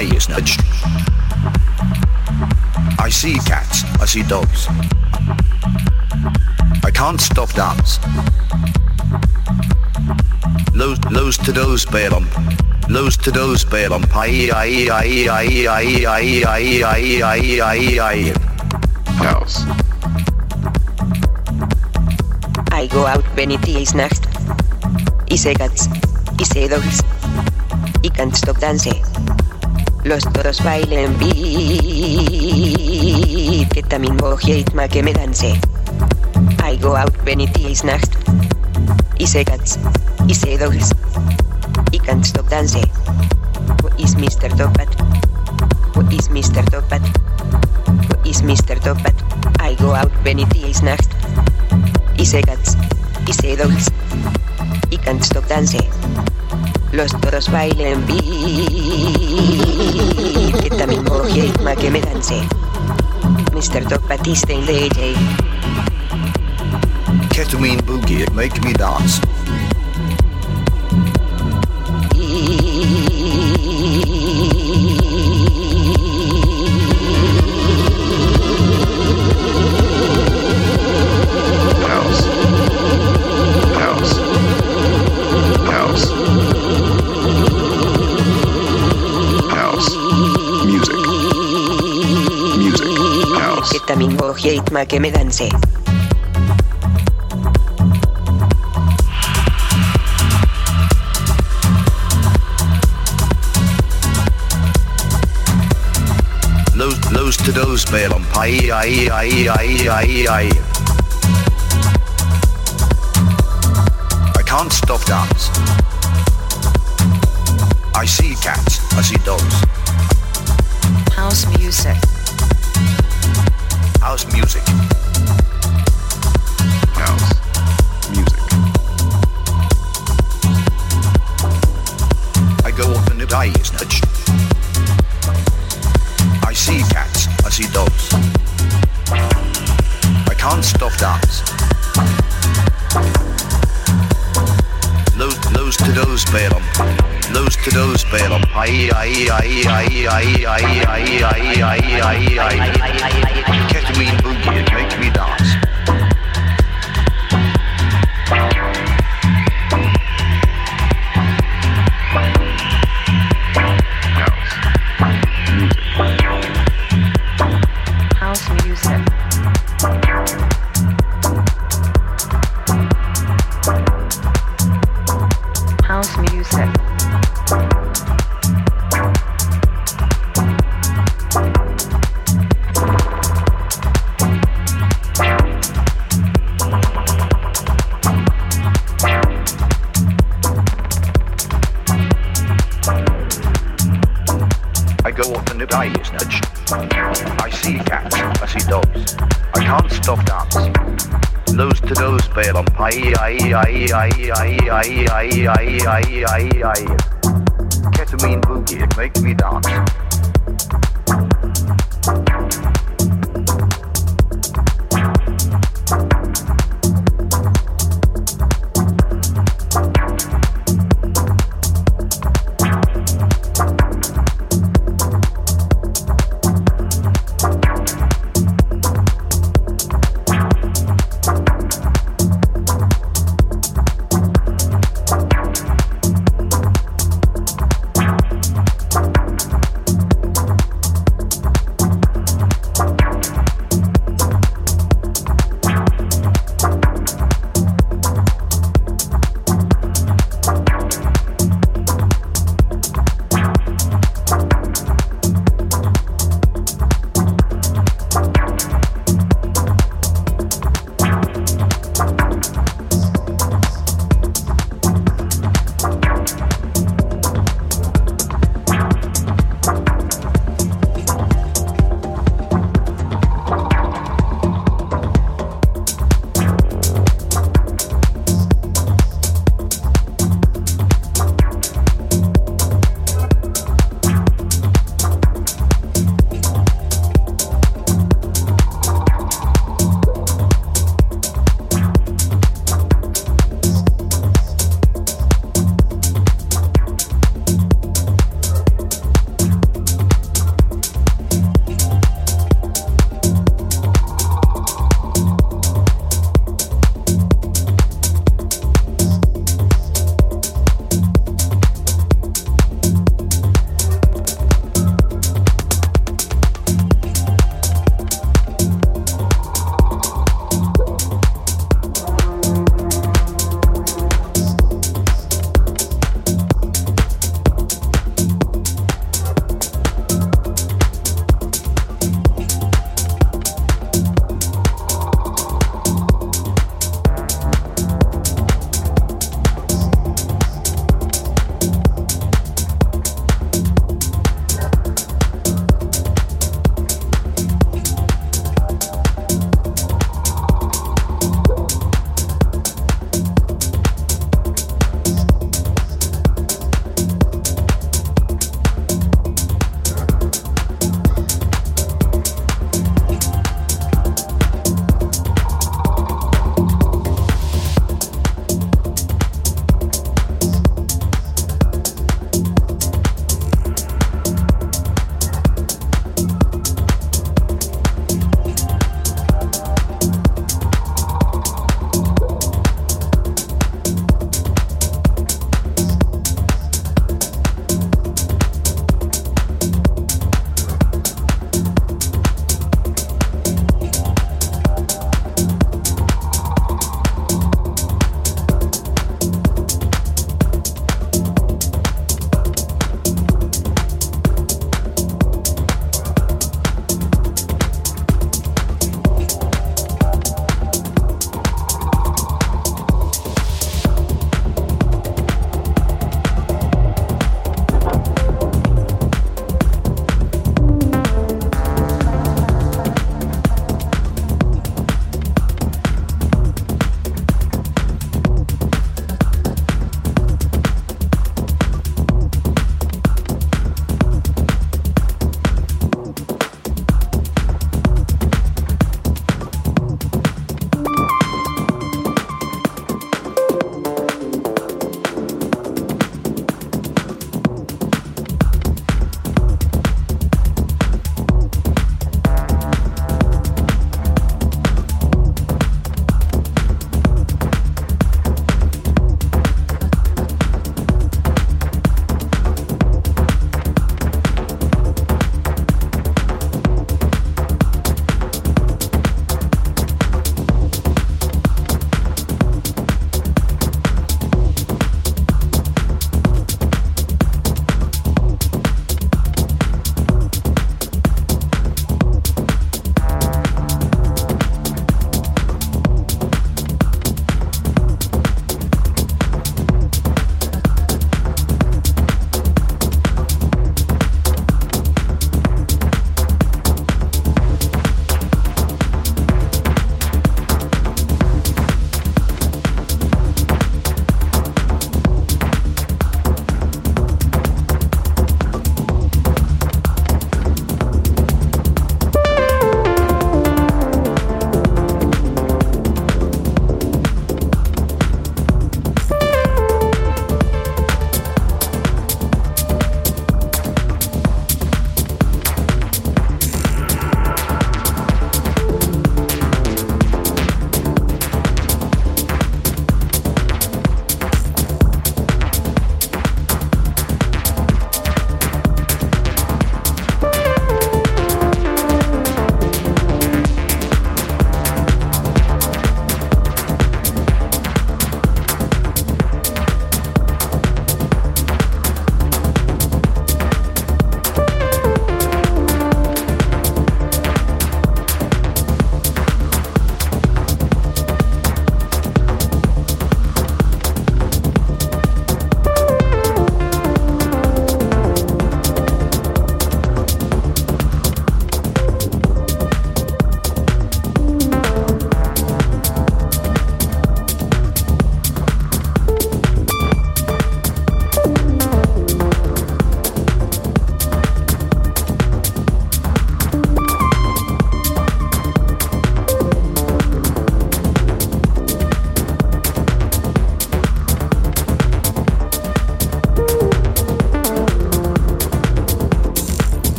go off and is nudged. I see cats, I see dogs. I can't stop dance. Lows, lows to those bellum. Lows to those bellum. Aye, aye, aye, aye, aye, aye, aye, aye, aye, aye, aye. House. I go out when it is nacht. I say cats. I say dogs. I can't stop dance. Los toros bailen beat. Que también moje itma que me dance. I go out is nacht. I say cats. I say dogs. I can't stop dance. Who is Mr. Dogbat? Wo ist Mr. Topat? Wo ist Mr. Topat? I go out is Nacht. Y se cats. Y se dogs. Y can't stop dance. Los toros bailen beat. Que también coge ma que me danse. Mr. Topat is the DJ. Ketamine boogie, make me dance. hate Makemedanse. Los, los to those bail on pai ai ai ai ai. I can't stop dance. I see cats, I see dogs. House music. House music. House. Music. I go it Balaam. Aye, aye, aye, aye, aye, aye, aye, aye, aye, aye, aye. Ketamine boogie, it make me dance.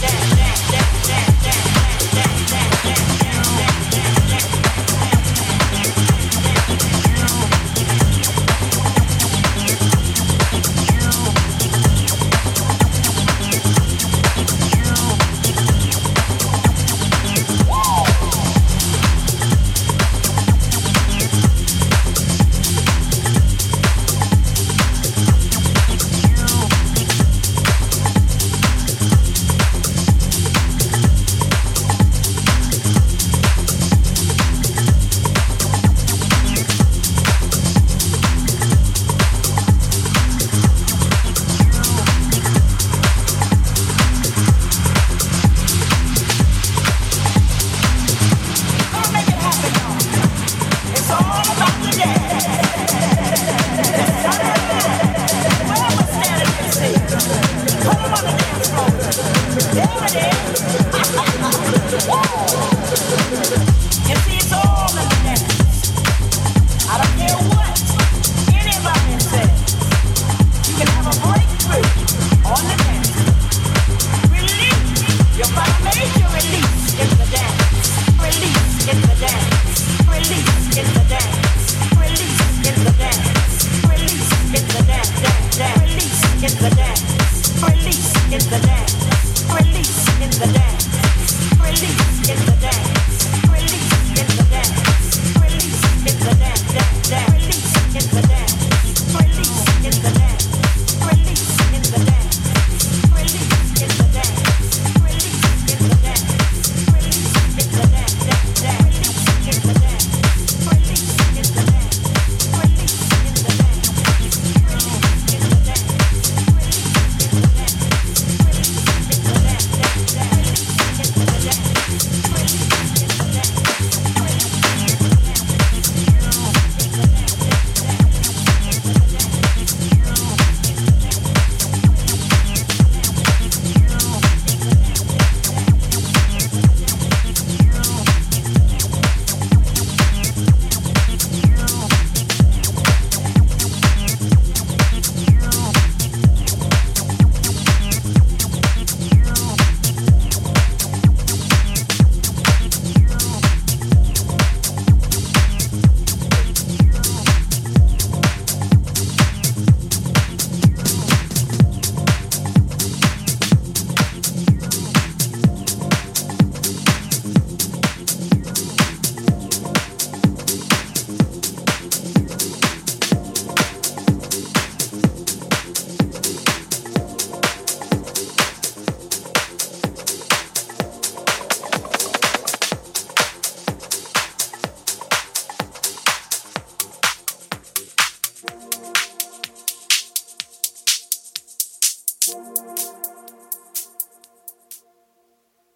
Dance.